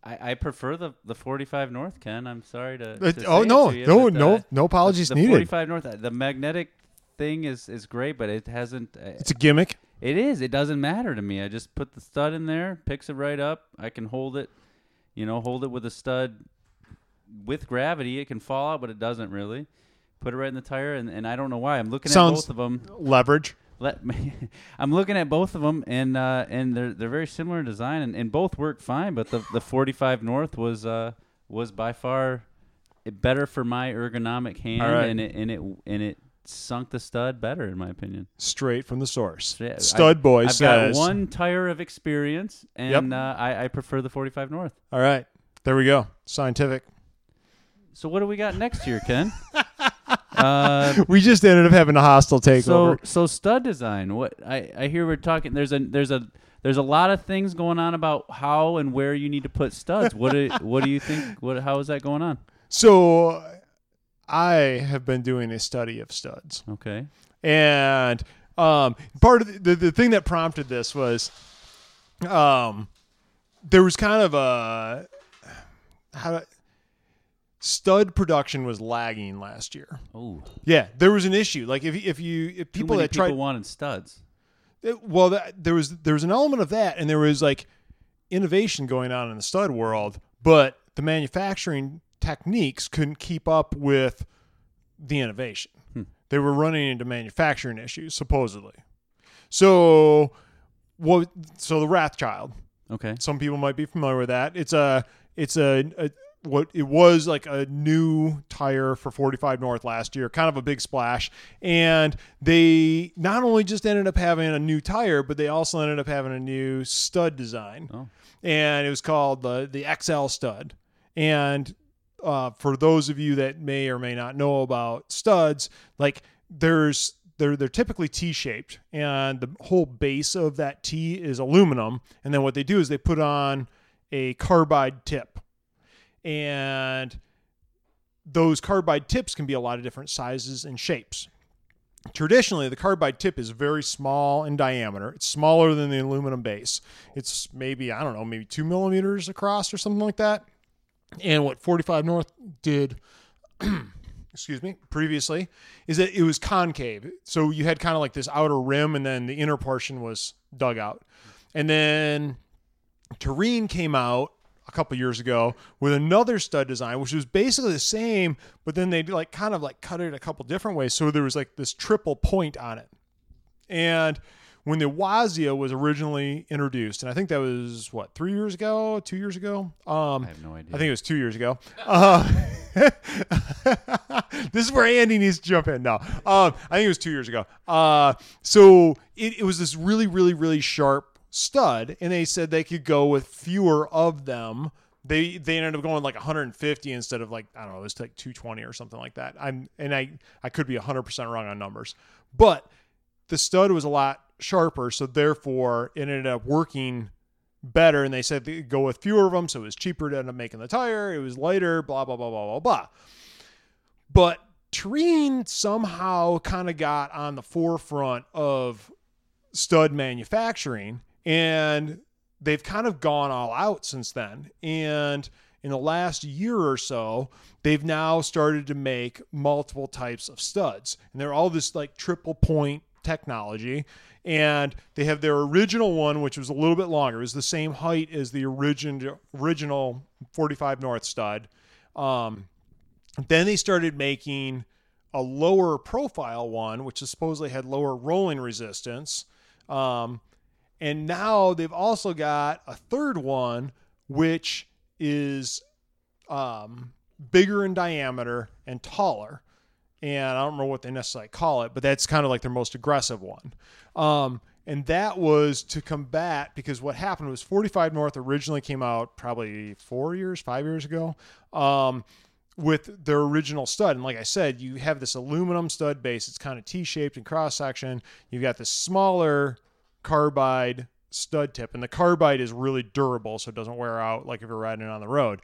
I, I prefer the, the 45 North, Ken. I'm sorry to. Uh, to oh say it no, to you, no, but, no, uh, no apologies the needed. 45 North, uh, the magnetic thing is, is great, but it hasn't. Uh, It's a gimmick. it is. It doesn't matter to me. I just put the stud in there, picks it right up. I can hold it, you know, hold it with a stud with gravity. It can fall out, but it doesn't really. Put it right in the tire, and, and I don't know why. I'm looking Sounds- at both of them. Leverage. Let me. I'm looking at both of them, and uh, and they're they're very similar in design, and, and both work fine. But the the 45 North was uh was by far better for my ergonomic hand, right. and it and it and it sunk the stud better in my opinion. Straight from the source. Yeah, Stud I- boy I've says. got one tire of experience, and uh, I, I prefer the 45 North. All right, there we go. Scientific. So what do we got next year, Ken? uh, We just ended up having a hostile so takeover. so stud design. What I, I hear we're talking. There's a there's a there's a lot of things going on about how and where you need to put studs. What do what do you think? What how is that going on? So, I have been doing a study of studs. Okay. and um, part of the, the, the thing that prompted this was um, there was kind of a how stud production was lagging last year. Oh, Yeah, there was an issue. Like if if you if people that people tried wanted studs. it- well, that, there was there was an element of that, and there was like innovation going on in the stud world, but the manufacturing techniques couldn't keep up with the innovation. Hmm. They were running into manufacturing issues supposedly. So, what? So the Wrathchild. Okay. Some people might be familiar with that. It's a it's a, a what it was like a new tire for 45 North last year, kind of a big splash. And they not only just ended up having a new tire, but they also ended up having a new stud design. Oh. And it was called the the XL stud. And uh, for those of you that may or may not know about studs, like there's they're they're typically T-shaped, and the whole base of that T is aluminum. And then what they do is they put on a carbide tip, and those carbide tips can be a lot of different sizes and shapes. Traditionally, the carbide tip is very small in diameter. It's smaller than the aluminum base. It's maybe I don't know, maybe two millimeters across or something like that. And what 45 North did, excuse me, previously, is that it was concave. So you had kind of like this outer rim, and then the inner portion was dug out. And then Terrene came out a couple years ago with another stud design, which was basically the same, but then they like kind of like cut it a couple different ways. So there was like this triple point on it. And when the Wazia was originally introduced, and I think that was what three years ago, two years ago. Um, I have no idea. I think it was two years ago. Uh, this is where Andy needs to jump in. No, um, I think it was two years ago. Uh, so it, it was this really, really, really sharp stud, and they said they could go with fewer of them. They they ended up going like 150 instead of like I don't know, it was like 220 or something like that. I'm and I I could be 100 percent wrong on numbers, but the stud was a lot sharper, so therefore it ended up working better. And they said go with fewer of them, so it was cheaper to end up making the tire. It was lighter, blah blah blah blah blah blah. But Terrene somehow kind of got on the forefront of stud manufacturing, and they've kind of gone all out since then. And in the last year or so, they've now started to make multiple types of studs, and they're all this like triple point technology. And they have their original one, which was a little bit longer. It was the same height as the origin, original 45 North stud. Um, then they started making a lower profile one, which supposedly had lower rolling resistance. Um, and now they've also got a third one, which is um, bigger in diameter and taller. And I don't remember what they necessarily call it, but that's kind of like their most aggressive one. Um, and that was to combat because what happened was 45 North originally came out probably four years, five years ago. Um, with their original stud. And like I said, you have this aluminum stud base. It's kind of T-shaped in cross section. You've got this smaller carbide stud tip, and the carbide is really durable, so it doesn't wear out like if you're riding it on the road.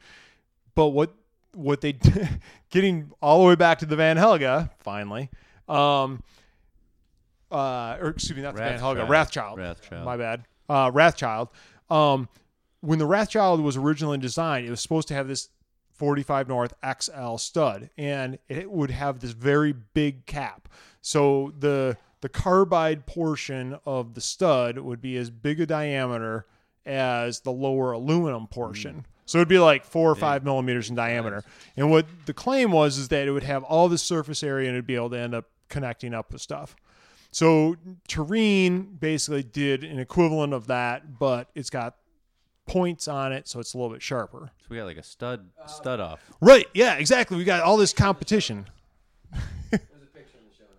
But what what they getting all the way back to the Vanhelga finally, um, uh, or excuse me, not the Vanhelga, Wrathchild. Wrathchild. My bad. Uh, Wrathchild. Um, when the Wrathchild was originally designed, it was supposed to have this 45 North XL stud, and it would have this very big cap. So the the carbide portion of the stud would be as big a diameter as the lower aluminum portion. So it'd be like four or five millimeters in diameter. And what the claim was is that it would have all this surface area and it'd be able to end up connecting up with stuff. So Terrene basically did an equivalent of that, but it's got points on it, so it's a little bit sharper. So we got like a stud stud off. Right. Yeah, exactly. We got all this competition.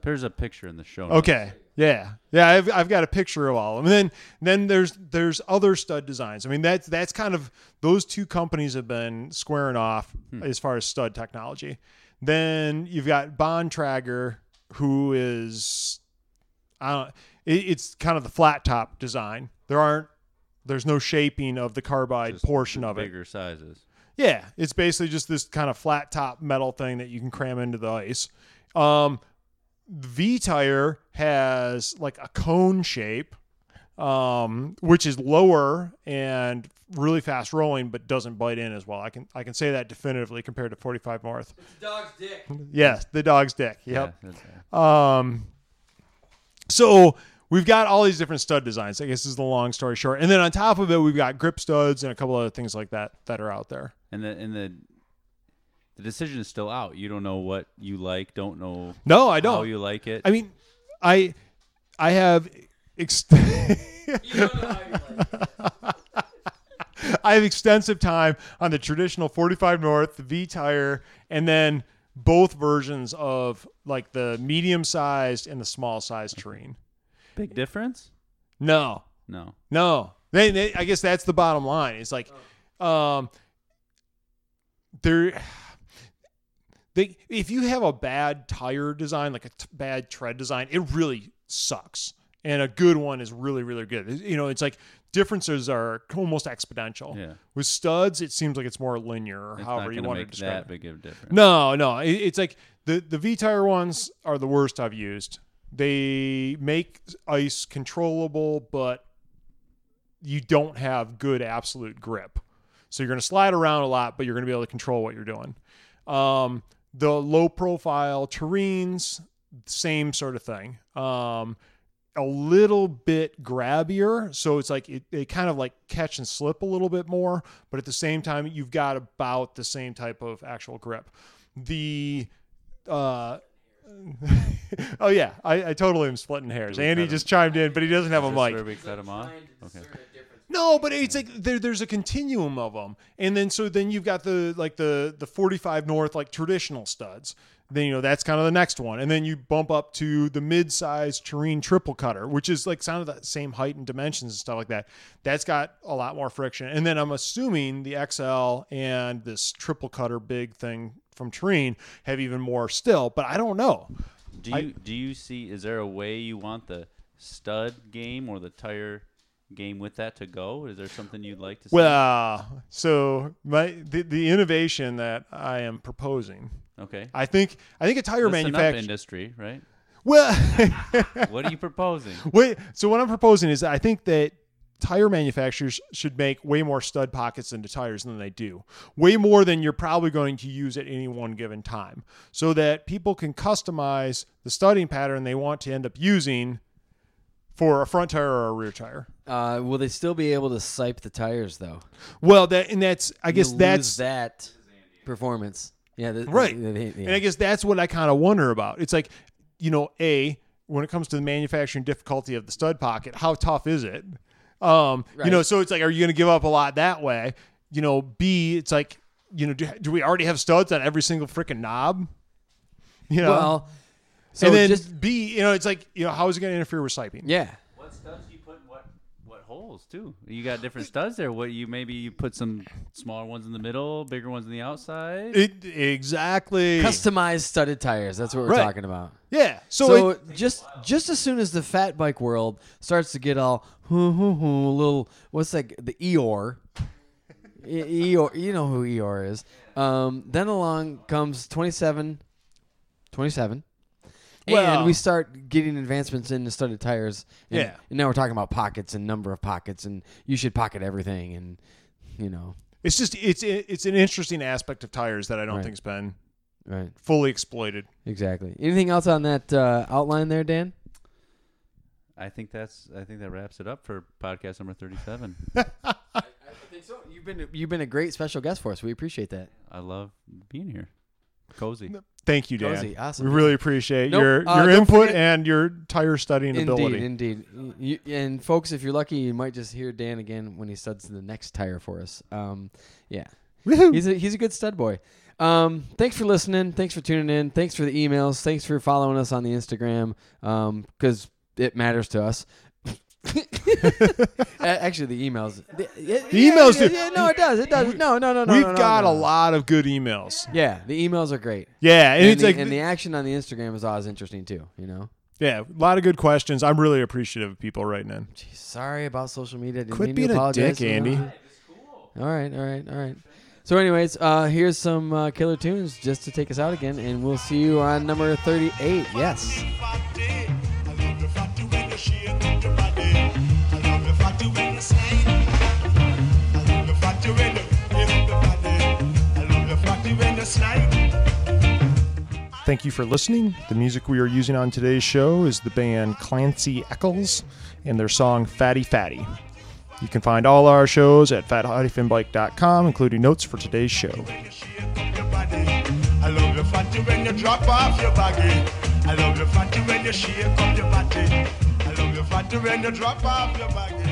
There's a picture in the show. notes. Okay. Yeah. Yeah, I've, I've got a picture of all of them. And then then there's there's other stud designs. I mean that's that's kind of those two companies have been squaring off as far as stud technology. Then you've got Bontrager who is I don't it, it's kind of the flat top design. There aren't there's no shaping of the carbide Just portion of it. Bigger sizes. Yeah, it's basically just this kind of flat top metal thing that you can cram into the ice. Um, Vee Tire has like a cone shape, um, which is lower and really fast rolling, but doesn't bite in as well. I can I can say that definitively compared to 45 North. It's the dog's dick. Yes, the dog's dick. Yep. Yeah, Um, so we've got all these different stud designs. I guess is the long story short. And then on top of it, we've got grip studs and a couple other things like that that are out there. and the and the the decision is still out. You don't know what you like. Don't know No, I don't. How you like it. I mean, I I have ex- I have extensive time on the traditional 45 North, Vee Tire, and then both versions of like the medium sized and the small sized Terrene. Big difference? No, No. no. They, they, I guess that's the bottom line. It's like, um, there. They, if you have a bad tire design, like a t- bad tread design, it really sucks. And a good one is really, really good. You know, it's like differences are almost exponential. Yeah. With studs, it seems like it's more linear, or It's however you want to describe that it. big of a difference. No, no. It, it's like the the Vee Tire ones are the worst I've used. They make ice controllable, but you don't have good absolute grip. So you're going to slide around a lot, but you're going to be able to control what you're doing. Um, the low profile Terrenes, same sort of thing. Um, a little bit grabbier, so it's like it, they kind of like catch and slip a little bit more, but at the same time, you've got about the same type of actual grip. The uh, oh yeah, I, I totally am splitting hairs. Do we Andy cut him? just chimed in, but he doesn't have a Is mic. where we cut him off? Okay. No, but it's like there, there's a continuum of them, and then so then you've got the like the the 45 North like traditional studs. Then you know that's kind of the next one, and then you bump up to the mid-size Terrene triple cutter, which is like kind of the same height and dimensions and stuff like that. That's got a lot more friction, and then I'm assuming the XL and this triple cutter big thing from Terrene have even more still, but I don't know. Do you do you see? Is there a way you want the stud game or the tire game with that to go? Is there something you'd like to see? Well, so my the, the innovation that I am proposing okay. I think I think a tire manufacturer. industry, right? Well, What are you proposing? wait. So what I'm proposing is I think that tire manufacturers should make way more stud pockets into tires than they do. Way more than you're probably going to use at any one given time, so that people can customize the studding pattern they want to end up using for a front tire or a rear tire. Uh, will they still be able to sipe the tires though? Well, that and that's I guess that's that performance. Yeah, the, Right. the- the- yeah. And I guess that's what I kind of wonder about. It's like, you know, A, when it comes to the manufacturing difficulty of the stud pocket, how tough is it? Um, you know, so it's like, are you going to give up a lot that way? You know, B, it's like, you know, do, do we already have studs on every single freaking knob? You know, well, so and then just B, you know, it's like, you know, how is it going to interfere with siping? yeah. What studs do you put in what what holes too? You got different studs there. What you maybe you put some smaller ones in the middle, bigger ones on the outside. It, exactly. Customized studded tires. That's what we're Right. talking about. yeah. So, So it, just just as soon as the fat bike world starts to get all hoo hoo hoo little what's like the Eeyore, E- Eeyore, you know who Eeyore is. Um, then along comes 27, 27. Well- and we start getting advancements in the studded tires. And, Yeah. And now we're talking about pockets and number of pockets, and you should pocket everything, and you know, it's just, it's, it's an interesting aspect of tires that I don't Right. think's been right? fully exploited. Exactly. Anything else on that uh, outline there, Dan? I think that's I think that wraps it up for podcast number thirty-seven. I think so. You've been you've been a great special guest for us. We appreciate that. I love being here. Cozy. Thank you, Dan. Cozy, awesome. We really appreciate Nope, your uh, your input forget- and your tire studying Indeed, ability. indeed. You, and folks, if you're lucky, you might just hear Dan again when he studs the next tire for us. Um, yeah, Woohoo. he's a he's a good stud boy. Um, thanks for listening. Thanks for tuning in. Thanks for the emails. Thanks for following us on the Instagram because it matters to us. Actually, the emails. The, yeah, The emails yeah, do- yeah, no, it does. It does. No, no, no, no. We've no, no, got no. a lot of good emails. Yeah, the emails are great. Yeah, and, And, it's the, like and the action on the Instagram is always interesting too. You know. yeah, a lot of good questions. I'm really appreciative of people writing in. Jeez, sorry about social media. Didn't Quit being a dick? Andy. All right, all right, all right. So, anyways, uh, here's some uh, killer tunes just to take us out again, and we'll see you on number 38. Yes. You slide. Thank you for listening. The music we are using on today's show is the band Clancy Eccles and their song Fatty Fatty. You can find all our shows at fat-bike.com, including notes for today's show. When you shake up your body. I love fatty when you drop off your baggy. I love fatty when you shake up your body. I love fatty when you drop off your baggy.